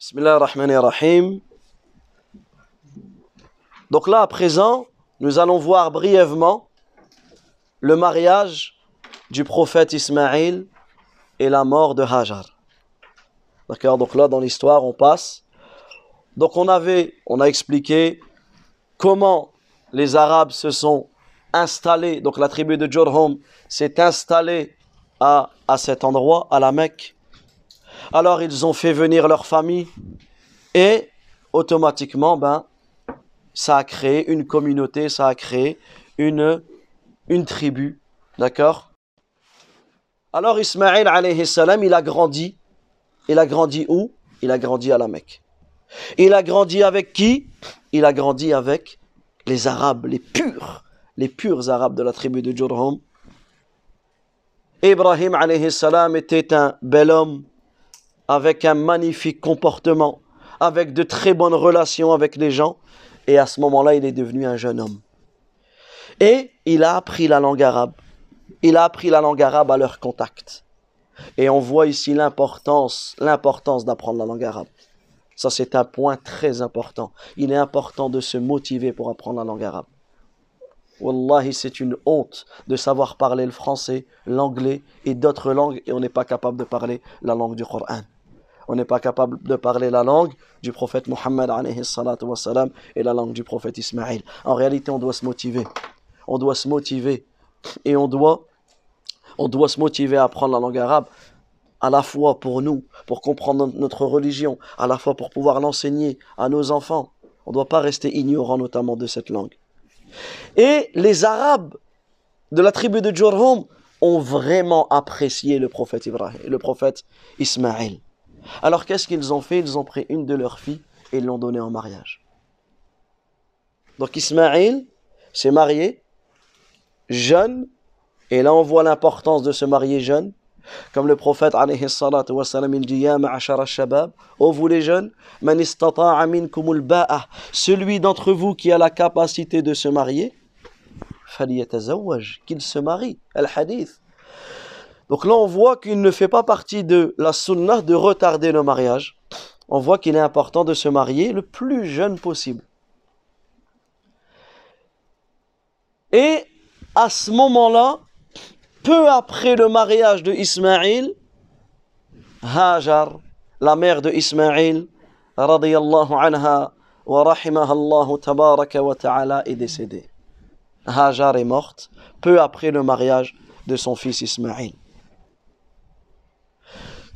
Bismillah ar-Rahman ar-Rahim. Donc là, à présent, nous allons voir brièvement le mariage du prophète Ismaïl et la mort de Hajar. D'accord Donc là, dans l'histoire, on passe. Donc on avait, on a expliqué comment les Arabes se sont installés, donc la tribu de Jurhum s'est installée à cet endroit, à la Mecque. Alors ils ont fait venir leur famille et automatiquement, ben, ça a créé une communauté, ça a créé une, tribu. D'accord? Alors Ismaël alayhi salam, il a grandi. Il a grandi où? Il a grandi à la Mecque. Il a grandi avec qui? Il a grandi avec les Arabes, les purs, les purs Arabes de la tribu de Jurhum. Ibrahim alayhi salam était un bel homme avec un magnifique comportement, avec de très bonnes relations avec les gens. Et à ce moment-là, il est devenu un jeune homme. Et il a appris la langue arabe. Il a appris la langue arabe à leur contact. Et on voit ici l'importance, l'importance d'apprendre la langue arabe. Ça, c'est un point très important. Il est important de se motiver pour apprendre la langue arabe. Wallahi, c'est une honte de savoir parler le français, l'anglais et d'autres langues et on n'est pas capable de parler la langue du Coran. On n'est pas capable de parler la langue du prophète Mohammed et la langue du prophète Ismaïl. En réalité, on doit se motiver. On doit se motiver et on doit, on doit se motiver à apprendre la langue arabe à la fois pour nous, pour comprendre notre religion, à la fois pour pouvoir l'enseigner à nos enfants. On ne doit pas rester ignorant notamment de cette langue. Et les Arabes de la tribu de Jurhum ont vraiment apprécié le prophète Ismaël. Alors qu'est-ce qu'ils ont fait? Ils ont pris une de leurs filles et l'ont donnée en mariage. Donc Ismaël s'est marié jeune, et là on voit l'importance de se marier jeune. Comme le prophète alayhi salatu wassalam, il dit Ya ma'ashara shabab, ô vous les jeunes, man istata'a minkumul celui d'entre vous qui a la capacité de se marier, faliyatazawwaj, qu'il se marie. Al-hadith. Donc là, on voit qu'il ne fait pas partie de la sunnah de retarder le mariage. On voit qu'il est important de se marier le plus jeune possible. Et à ce moment-là, peu après le mariage de Ismaïl, Hajar, la mère de Ismaïl, radiyallahu anha wa rahimahallahu tabaraka wa ta'ala, est décédée. Hajar est morte peu après le mariage de son fils Ismaïl.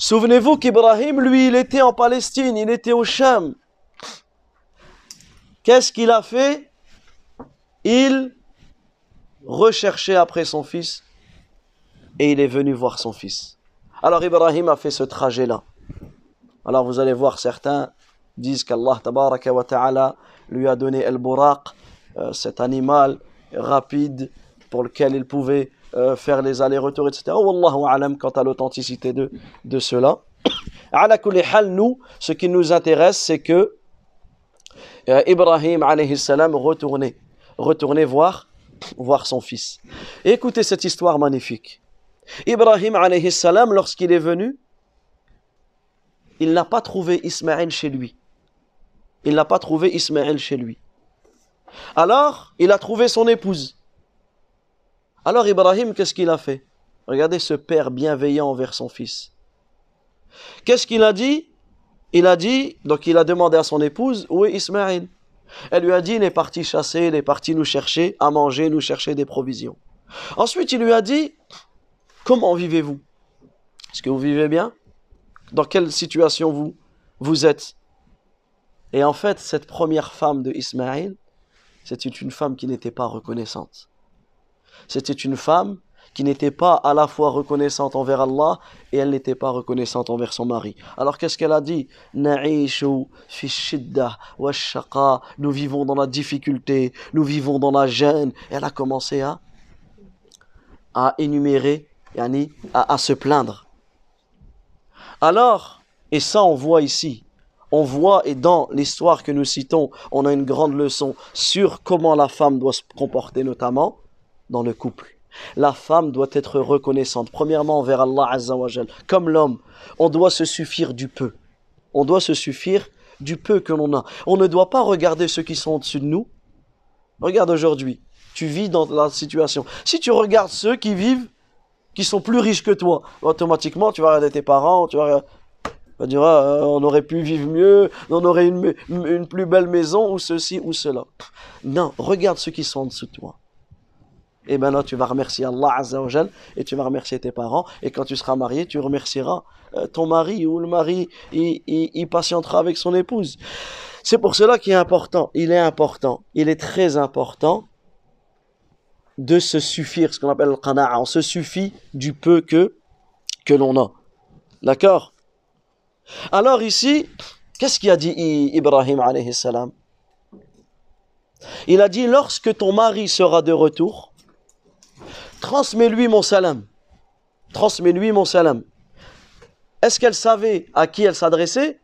Souvenez-vous qu'Ibrahim, lui, il était en Palestine, il était au Cham. Qu'est-ce qu'il a fait? Il recherchait après son fils et il est venu voir son fils. Alors Ibrahim a fait ce trajet-là. Alors vous allez voir, certains disent qu'Allah ta'ala lui a donné El Buraq, euh, cet animal rapide pour lequel il pouvait euh, faire les allers-retours, etc. Wallahu alam quant à l'authenticité de, de cela. Nous, ce qui nous intéresse, c'est que euh, Ibrahim alayhi salam retournait, retournait voir, voir son fils. écoutez cette histoire magnifique. Ibrahim alayhi salam, lorsqu'il est venu, il n'a pas trouvé Ismaël chez lui. Il n'a pas trouvé Ismaël chez lui. Alors, il a trouvé son épouse. Alors Ibrahim, qu'est-ce qu'il a fait? Regardez ce père bienveillant envers son fils. Qu'est-ce qu'il a dit? Il a dit, donc il a demandé à son épouse, où est Ismaël Elle lui a dit, il est parti chasser, il est parti nous chercher à manger, nous chercher des provisions. Ensuite, il lui a dit, comment vivez-vous? Est-ce que vous vivez bien? Dans quelle situation vous, vous êtes? Et en fait, cette première femme de Ismaël, c'était une femme qui n'était pas reconnaissante. C'était une femme qui n'était pas à la fois reconnaissante envers Allah et elle n'était pas reconnaissante envers son mari. Alors qu'est-ce qu'elle a dit? Nous vivons dans la difficulté, nous vivons dans la gêne. Elle a commencé à, à énumérer, à, à se plaindre. Alors, et ça on voit ici, on voit et dans l'histoire que nous citons, on a une grande leçon sur comment la femme doit se comporter notamment dans le couple. La femme doit être reconnaissante, premièrement envers Allah Azzawajal. Comme l'homme, on doit se suffire du peu. on doit se suffire du peu que l'on a. On ne doit pas regarder ceux qui sont au-dessus de nous. Regarde aujourd'hui, tu vis dans la situation. Si tu regardes ceux qui vivent, qui sont plus riches que toi, automatiquement tu vas regarder tes parents, tu vas, dire ah, on aurait pu vivre mieux, on aurait une, une plus belle maison ou ceci ou cela. Non, regarde ceux qui sont en dessous de toi et maintenant tu vas remercier Allah Azzawajal et tu vas remercier tes parents. Et quand tu seras marié, tu remercieras euh, ton mari ou le mari, il, patientera avec son épouse. C'est pour cela qu'il est important, il est important, il est très important de se suffire, ce qu'on appelle le qana'a. On se suffit du peu que, que l'on a. D'accord? Alors ici, qu'est-ce qu'il a dit Ibrahim alayhi salam? Il a dit, lorsque ton mari sera de retour, transmets-lui mon salam. Transmets-lui mon salam. Est-ce qu'elle savait à qui elle s'adressait?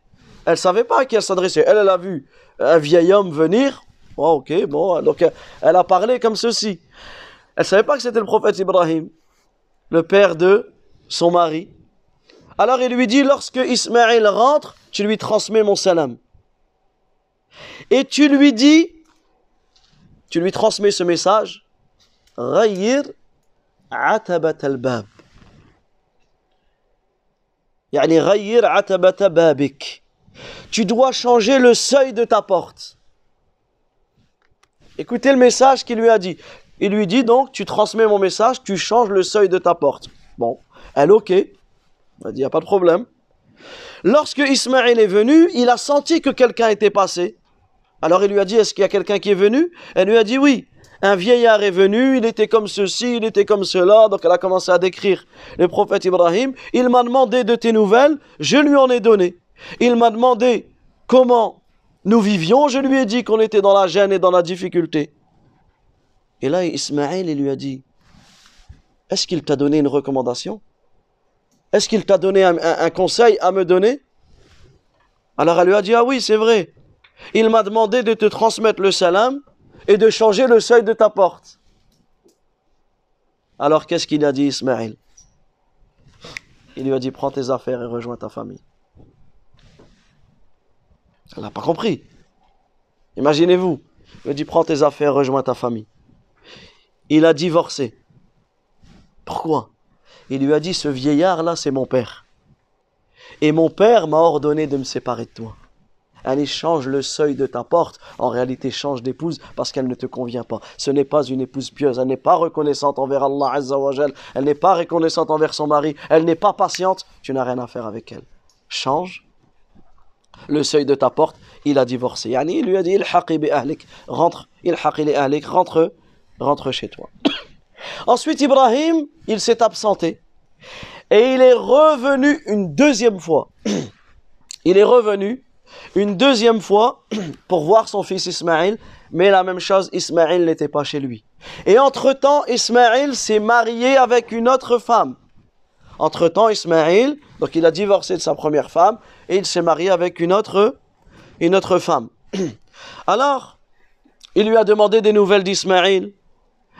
Elle ne savait pas à qui elle s'adressait. Elle, elle a vu un vieil homme venir. Oh, ok, bon, donc elle a parlé comme ceci. Elle ne savait pas que c'était le prophète Ibrahim, le père de son mari. Alors il lui dit, lorsque Ismaël rentre, tu lui transmets mon salam. Et tu lui dis, tu lui transmets ce message, Rayir عتبة الباب يعني غير عتبة بابك tu dois changer le seuil de ta porte écoutez le message qu'il lui a dit il lui dit donc tu transmets mon message tu changes le seuil de ta porte bon elle ok il a dit il n'y a pas de problème lorsque Ismaël est venu il a senti que quelqu'un était passé alors il lui a dit est-ce qu'il y a quelqu'un qui est venu elle lui a dit oui un vieillard est venu, il était comme ceci, il était comme cela, donc elle a commencé à décrire le prophète Ibrahim. Il m'a demandé de tes nouvelles, je lui en ai donné. Il m'a demandé comment nous vivions, je lui ai dit qu'on était dans la gêne et dans la difficulté. Et là, Ismaël, il lui a dit, est-ce qu'il t'a donné une recommandation? Est-ce qu'il t'a donné un, un conseil à me donner? Alors elle lui a dit, ah oui, c'est vrai. Il m'a demandé de te transmettre le salam et de changer le seuil de ta porte. Alors qu'est-ce qu'il a dit Ismaël? Il lui a dit prends tes affaires et rejoins ta famille. Elle n'a pas compris. Imaginez-vous. Il lui a dit prends tes affaires, rejoins ta famille. Il a divorcé. Pourquoi? Il lui a dit ce vieillard là c'est mon père. Et mon père m'a ordonné de me séparer de toi. Allez, change le seuil de ta porte. En réalité, change d'épouse parce qu'elle ne te convient pas. Ce n'est pas une épouse pieuse. Elle n'est pas reconnaissante envers Allah Azzawajal. Elle n'est pas reconnaissante envers son mari. Elle n'est pas patiente. Tu n'as rien à faire avec elle. Change le seuil de ta porte. Il a divorcé. Yani, il lui a dit, rentre, rentre, rentre chez toi. Ensuite, Ibrahim, il s'est absenté. Et il est revenu une deuxième fois. Il est revenu une deuxième fois pour voir son fils Ismaël, mais la même chose, Ismaël n'était pas chez lui. Et entre-temps, Ismaël s'est marié avec une autre femme. Entre-temps, Ismaël, donc il a divorcé de sa première femme et il s'est marié avec une autre, une autre femme. Alors, il lui a demandé des nouvelles d'Ismaël.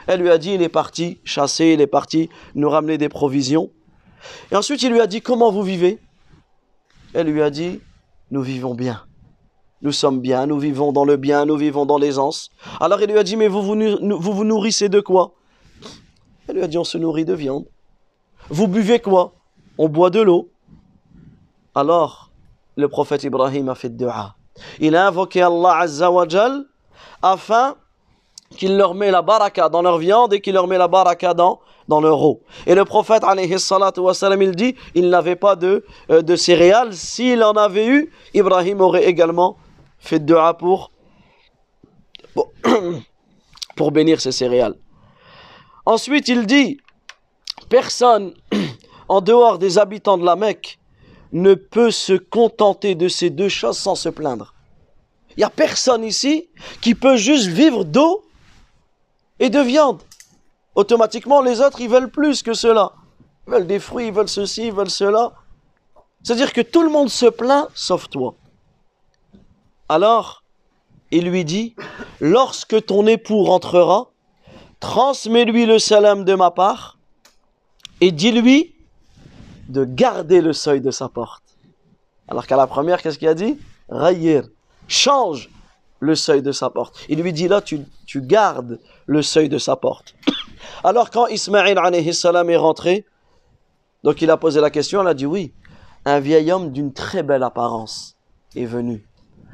Elle lui a dit, il est parti chasser, il est parti nous ramener des provisions. Et ensuite, il lui a dit, comment vous vivez? Elle lui a dit, nous vivons bien. Nous sommes bien, nous vivons dans le bien, nous vivons dans l'aisance. Alors il lui a dit, mais vous vous, vous nourrissez de quoi? Elle lui a dit, on se nourrit de viande. Vous buvez quoi? On boit de l'eau. Alors, le prophète Ibrahim a fait dua. Il a invoqué Allah Azza wa afin qu'il leur met la baraka dans leur viande et qu'il leur met la baraka dans, dans leur eau. Et le prophète, alayhi il dit, il n'avait pas de, euh, de céréales. S'il en avait eu, Ibrahim aurait également fait dua pour, pour, bénir ces céréales. Ensuite, il dit, personne en dehors des habitants de la Mecque ne peut se contenter de ces deux choses sans se plaindre. Il n'y a personne ici qui peut juste vivre d'eau et de viande automatiquement les autres, ils veulent plus que cela. Ils veulent des fruits, ils veulent ceci, ils veulent cela. C'est-à-dire que tout le monde se plaint, sauf toi. Alors, il lui dit, lorsque ton époux rentrera, transmets-lui le salam de ma part et dis-lui de garder le seuil de sa porte. Alors qu'à la première, qu'est-ce qu'il a dit? Rayir, change le seuil de sa porte. Il lui dit là, tu, tu gardes le seuil de sa porte. Alors quand Ismaël salam est rentré, donc il a posé la question, elle a dit oui, un vieil homme d'une très belle apparence est venu.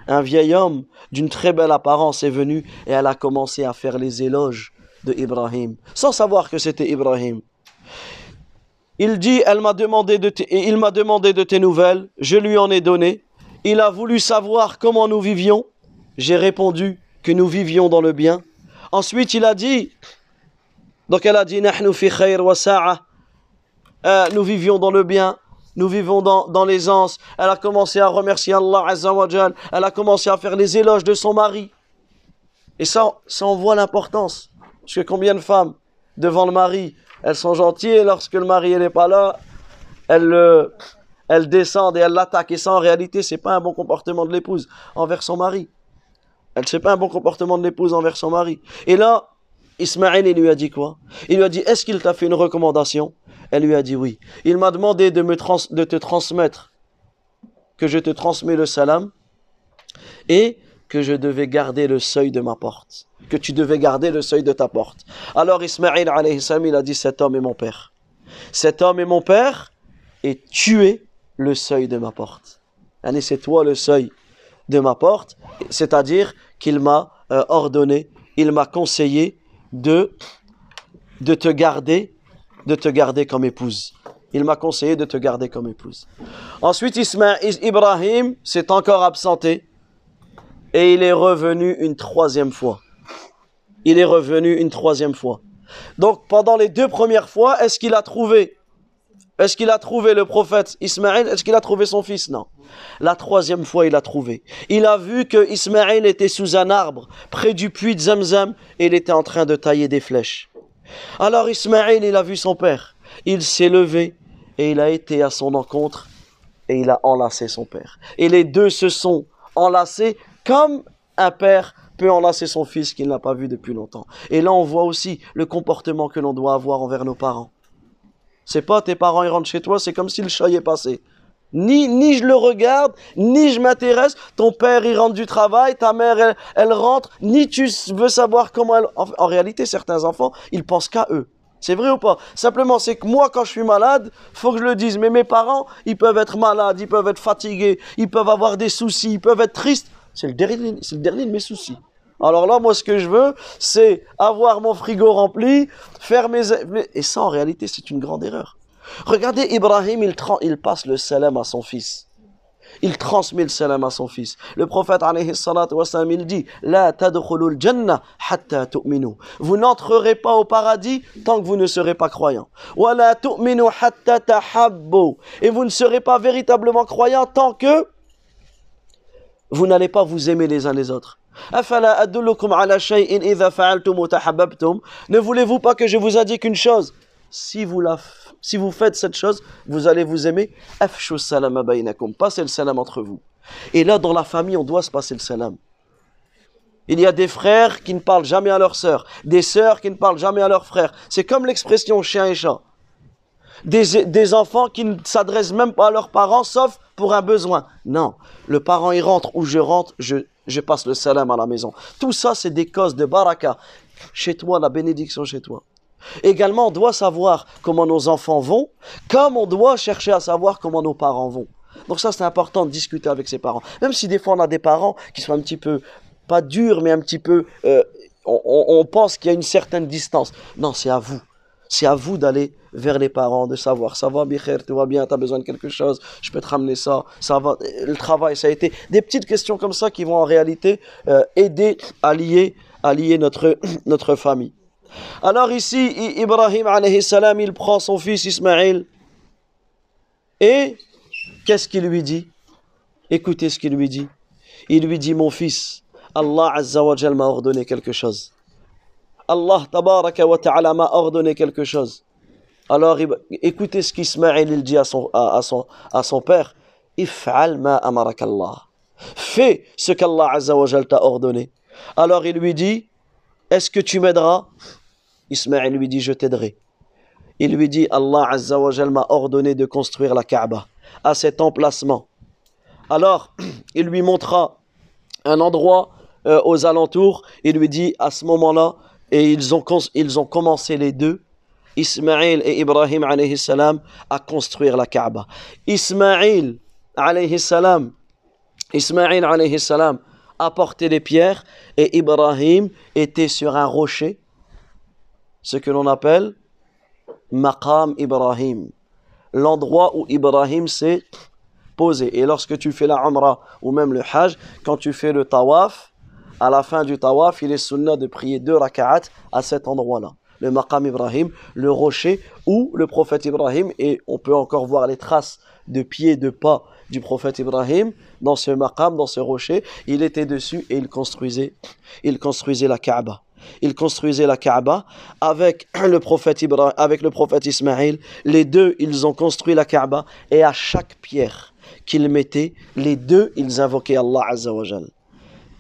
Un vieil homme d'une très belle apparence est venu et elle a commencé à faire les éloges de Ibrahim, sans savoir que c'était Ibrahim. Il dit, elle m'a demandé de il m'a demandé de tes nouvelles, je lui en ai donné. Il a voulu savoir comment nous vivions. J'ai répondu que nous vivions dans le bien. Ensuite, il a dit, donc elle a dit, euh, nous vivions dans le bien, nous vivons dans, dans l'aisance. Elle a commencé à remercier Allah Azza Elle a commencé à faire les éloges de son mari. Et ça, ça en voit l'importance. Parce que combien de femmes, devant le mari, elles sont gentilles et lorsque le mari n'est pas là, elles, elles descendent et elles l'attaquent. Et ça, en réalité, c'est pas un bon comportement de l'épouse envers son mari. Elle c'est pas un bon comportement de l'épouse envers son mari. Et là, Ismaël, il lui a dit quoi? Il lui a dit, est-ce qu'il t'a fait une recommandation? Elle lui a dit oui. Il m'a demandé de, te transmettre, que je te transmets le salam, et que je devais garder le seuil de ma porte que tu devais garder le seuil de ta porte. Alors salam, il a dit cet homme est mon père. Cet homme est mon père et tu es le seuil de ma porte. C'est toi le seuil de ma porte, c'est-à-dire qu'il m'a euh, ordonné, il m'a conseillé de, te garder, de te garder comme épouse. Il m'a conseillé de te garder comme épouse. Ensuite, Ismaïl, Ibrahim s'est encore absenté et il est revenu une troisième fois il est revenu une troisième fois. Donc pendant les deux premières fois, est-ce qu'il a trouvé Est-ce qu'il a trouvé le prophète Ismaël Est-ce qu'il a trouvé son fils? Non. La troisième fois, il a trouvé. Il a vu que Ismaël était sous un arbre, près du puits de Zamzam, et il était en train de tailler des flèches. Alors Ismaël, il a vu son père. Il s'est levé et il a été à son encontre et il a enlacé son père. Et les deux se sont enlacés comme un père peut enlacer son fils qu'il n'a pas vu depuis longtemps. Et là, on voit aussi le comportement que l'on doit avoir envers nos parents. C'est pas tes parents ils rentrent chez toi, c'est comme si le chat y est passé. Ni, ni je le regarde, ni je m'intéresse. Ton père, il rentre du travail, ta mère, elle, rentre, ni tu veux savoir comment elle... En, réalité, certains enfants, ils pensent qu'à eux. C'est vrai ou pas? Simplement, c'est que moi, quand je suis malade, faut que je le dise. Mais mes parents, ils peuvent être malades, ils peuvent être fatigués, ils peuvent avoir des soucis, ils peuvent être tristes. C'est le c'est le dernier de mes soucis. Alors là, moi, ce que je veux, c'est avoir mon frigo rempli, faire mes... Et ça, en réalité, c'est une grande erreur. Regardez, Ibrahim, il, il passe le salam à son fils. Il transmet le salam à son fils. Le prophète, alayhi il dit, La jannah hatta tu'minu. Vous n'entrerez pas au paradis tant que vous ne serez pas croyant. Wa la tu'minu hatta tahabbu. Et vous ne serez pas véritablement croyant tant que vous n'allez pas vous aimer les uns les autres. Ne voulez-vous pas que je vous indique une chose? Si vous, la, si vous faites cette chose, vous allez vous aimer. Passez le salam entre vous. Et là, dans la famille, on doit se passer le salam. Il y a des frères qui ne parlent jamais à leurs sœurs, des sœurs qui ne parlent jamais à leurs frères. C'est comme l'expression chien et chat des, enfants qui ne s'adressent même pas à leurs parents, sauf pour un besoin. Non, le parent il rentre ou je rentre, je, je passe le salam à la maison. Tout ça, c'est des causes de baraka. Chez toi, la bénédiction chez toi. Également, on doit savoir comment nos enfants vont, comme on doit chercher à savoir comment nos parents vont. Donc ça, c'est important de discuter avec ses parents. Même si des fois, on a des parents qui sont un petit peu, pas durs, mais un petit peu... Euh, on, on pense qu'il y a une certaine distance. Non, c'est à vous. C'est à vous d'aller vers les parents, de savoir, ça va, Bichir, tu vas bien, tu as besoin de quelque chose, je peux te ramener ça, ça va, le travail, ça a été des petites questions comme ça qui vont en réalité euh, aider à lier, à lier notre, notre famille. Alors ici, Ibrahim alayhi salam, il prend son fils Ismaël et qu'est-ce qu'il lui dit? Écoutez ce qu'il lui dit. Il lui dit, mon fils, Allah Azza m'a ordonné quelque chose. Allah tabaraka wa ta'ala m'a ordonné quelque chose. Alors écoutez ce qu'Ismaël dit à son, à, son, à son père. If'al ma. Fais ce qu'Allah azza wa t'a ordonné. Alors il lui dit, est-ce que tu m'aideras? Ismaël lui dit, je t'aiderai. Il lui dit, Allah azza wa m'a ordonné de construire la Kaaba à cet emplacement. Alors, il lui montra un endroit euh, aux alentours. Il lui dit à ce moment-là, et ils ont, ils ont commencé les deux, Ismaïl et Ibrahim alayhi salam, à construire la Kaaba. Ismaïl alayhi salam, Ismaïl alayhi salam apportait des pierres et Ibrahim était sur un rocher, ce que l'on appelle Maqam Ibrahim, l'endroit où Ibrahim s'est posé. Et lorsque tu fais la Umrah ou même le Hajj, quand tu fais le Tawaf, à la fin du Tawaf, il est sunnah de prier deux raka'at à cet endroit-là. Le Maqam Ibrahim, le rocher où le prophète Ibrahim, et on peut encore voir les traces de pieds, de pas du prophète Ibrahim dans ce maqam, dans ce rocher, il était dessus et il construisait, il construisait la Kaaba. Il construisait la Kaaba avec le prophète Ibrahim, avec le prophète Ismaïl. Les deux, ils ont construit la Kaaba et à chaque pierre qu'ils mettaient, les deux, ils invoquaient Allah Azza wa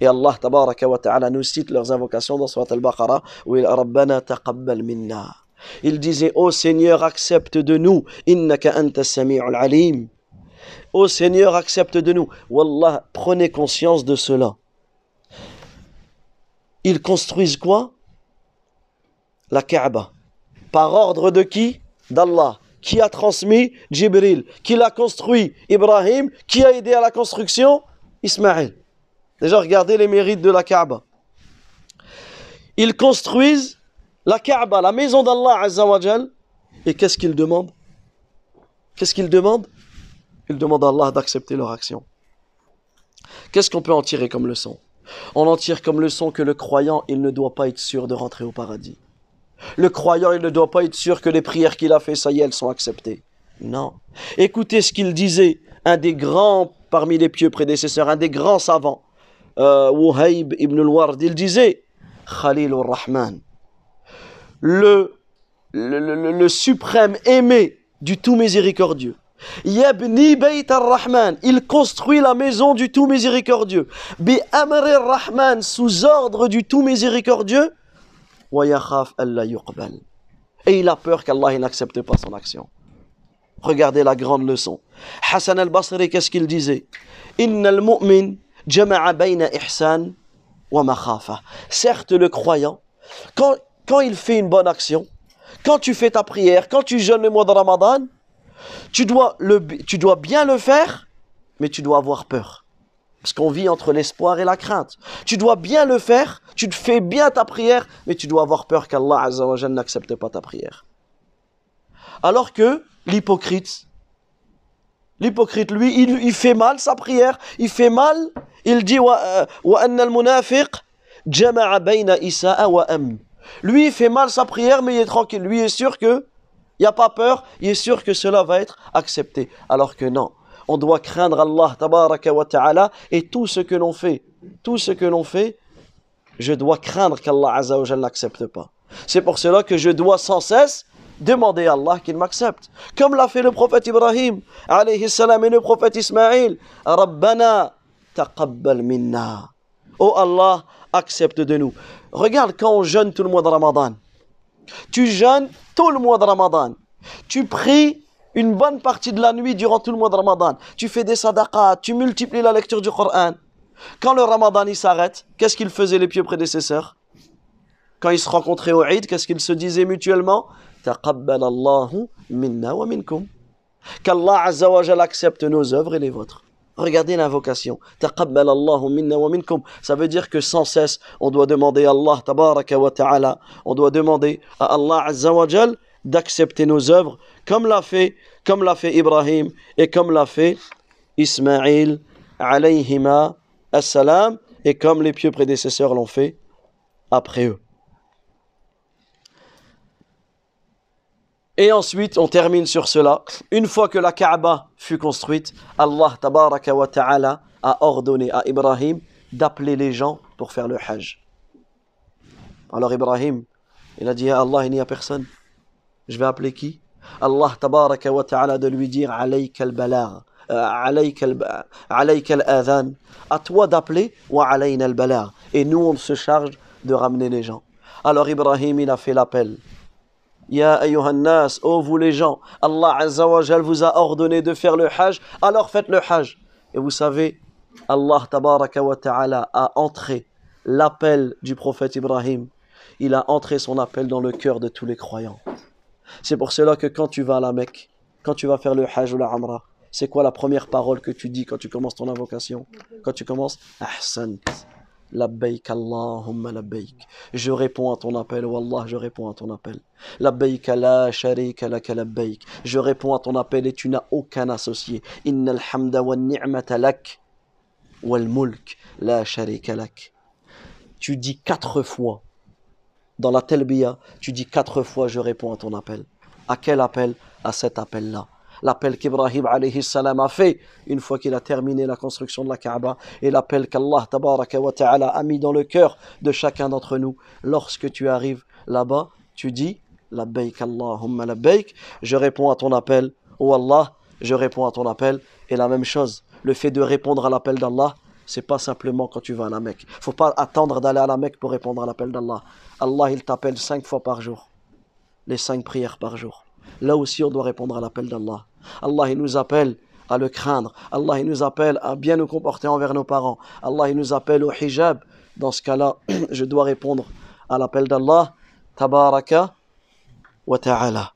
Et Allah nous cite leurs invocations dans Surat al-Baqarah. Il disait, Ô Seigneur, accepte de nous, innaka anta sami'ul alim. Ô Seigneur, accepte de nous. Wallah, prenez conscience de cela. Ils construisent quoi? La Kaaba. Par ordre de qui? D'Allah. Qui a transmis? Jibril Qui l'a construit? Ibrahim. Qui a aidé à la construction? Ismaël. Déjà, regardez les mérites de la Kaaba. Ils construisent la Kaaba, la maison d'Allah Azzawajal. Et qu'est-ce qu'ils demandent? Qu'est-ce qu'ils demandent? Ils demandent à Allah d'accepter leur action. Qu'est-ce qu'on peut en tirer comme leçon? On en tire comme leçon que le croyant, il ne doit pas être sûr de rentrer au paradis. Le croyant, il ne doit pas être sûr que les prières qu'il a fait, ça y est, elles sont acceptées. Non. Écoutez ce qu'il disait, un des grands parmi les pieux prédécesseurs, un des grands savants, euh, ibn al-Ward, il disait, Khalil rahman le, le, le, suprême aimé du tout miséricordieux. Yabni Bayt ar-Rahman, il construit la maison du tout miséricordieux. Bi Amr rahman sous ordre du tout miséricordieux. Et il a peur qu'Allah n'accepte pas son action. Regardez la grande leçon. Hassan al-Basri, qu'est-ce qu'il disait? Innal mu'min Certes, le croyant, quand quand il fait une bonne action, quand tu fais ta prière, quand tu jeûnes le mois de Ramadan, tu dois, le, tu dois bien le faire, mais tu dois avoir peur. Parce qu'on vit entre l'espoir et la crainte. Tu dois bien le faire, tu fais bien ta prière, mais tu dois avoir peur qu'Allah n'accepte pas ta prière. Alors que l'hypocrite, l'hypocrite, lui, il, il, fait mal sa prière, il fait mal, il dit wa, euh. Lui, il fait mal sa prière, mais il est tranquille. Lui est sûr que, il n'y a pas peur, il est sûr que cela va être accepté. Alors que non, on doit craindre Allah, tabaraka wa ta'ala, et tout ce que l'on fait, tout ce que l'on fait, je dois craindre qu'Allah azza wa n'accepte pas. C'est pour cela que je dois sans cesse demander à Allah qu'il m'accepte. Comme l'a fait le prophète Ibrahim, alayhi salam, et le prophète Ismaïl. Rabbana taqabbal minna. Oh Allah, accepte de nous. Regarde quand on jeûne tout le mois de Ramadan. Tu jeûnes tout le mois de Ramadan. Tu pries une bonne partie de la nuit durant tout le mois de Ramadan. Tu fais des sadaqas, tu multiplies la lecture du Coran. Quand le Ramadan il s'arrête, qu'est-ce qu'ils faisaient les pieux prédécesseurs? Quand ils se rencontraient au Eid, qu'est-ce qu'ils se disaient mutuellement? Taqabbal Allahu minna wa minkum. Qu'Allah Azza accepte nos œuvres et les vôtres. Regardez l'invocation. Taqabbal Allahu minna wa minkum. Ça veut dire que sans cesse, on doit demander à Allah, tabaraka wa ta'ala, on doit demander à Allah azza wa d'accepter nos œuvres, comme l'a fait, comme l'a fait Ibrahim et comme l'a fait Ismaïl, alayhima assalam, et comme les pieux prédécesseurs l'ont fait après eux. Et ensuite, on termine sur cela. Une fois que la Kaaba fut construite, Allah tabaraka ta'ala a ordonné à Ibrahim d'appeler les gens pour faire le Hajj. Alors Ibrahim, il a dit à Allah, il n'y a personne. Je vais appeler qui? Allah tabaraka wa ta'ala de lui dire alayka al-balagh. alayka al-adhan. À toi d'appeler wa alayna al-balagh. Et nous, on se charge de ramener les gens. Alors Ibrahim, il a fait l'appel. Ya ayyuhannas, oh vous les gens, Allah Azza wa vous a ordonné de faire le hajj, alors faites le hajj. Et vous savez, Allah tabaraka wa ta'ala a entré l'appel du prophète Ibrahim. Il a entré son appel dans le cœur de tous les croyants. C'est pour cela que quand tu vas à la Mecque, quand tu vas faire le Hajj ou la Amra, c'est quoi la première parole que tu dis quand tu commences ton invocation? Quand tu commences? Ahsant. Labbaik Allahumma labbaik. Je réponds à ton appel, Wallah, je réponds à ton appel. Labbaik la sharika laka labbaik. Je réponds à ton appel et tu n'as aucun associé. Innal hamda wa ni'mata lak wal mulk la sharika lak. Tu dis quatre fois dans la telbiya, tu dis quatre fois je réponds à ton appel. À quel appel? À cet appel-là l'appel qu'Ibrahim a fait une fois qu'il a terminé la construction de la Kaaba et l'appel qu'Allah ta'ala a mis dans le cœur de chacun d'entre nous. Lorsque tu arrives là-bas, tu dis Labbaik Allahumma labbaik, je réponds à ton appel, oh Allah, je réponds à ton appel. Et la même chose, le fait de répondre à l'appel d'Allah, c'est pas simplement quand tu vas à la Mecque. Faut pas attendre d'aller à la Mecque pour répondre à l'appel d'Allah. Allah, il t'appelle cinq fois par jour. Les cinq prières par jour. Là aussi, on doit répondre à l'appel d'Allah. Allah, il nous appelle à le craindre. Allah, il nous appelle à bien nous comporter envers nos parents. Allah, il nous appelle au hijab. Dans ce cas-là, je dois répondre à l'appel d'Allah. Tabaraka wa ta'ala.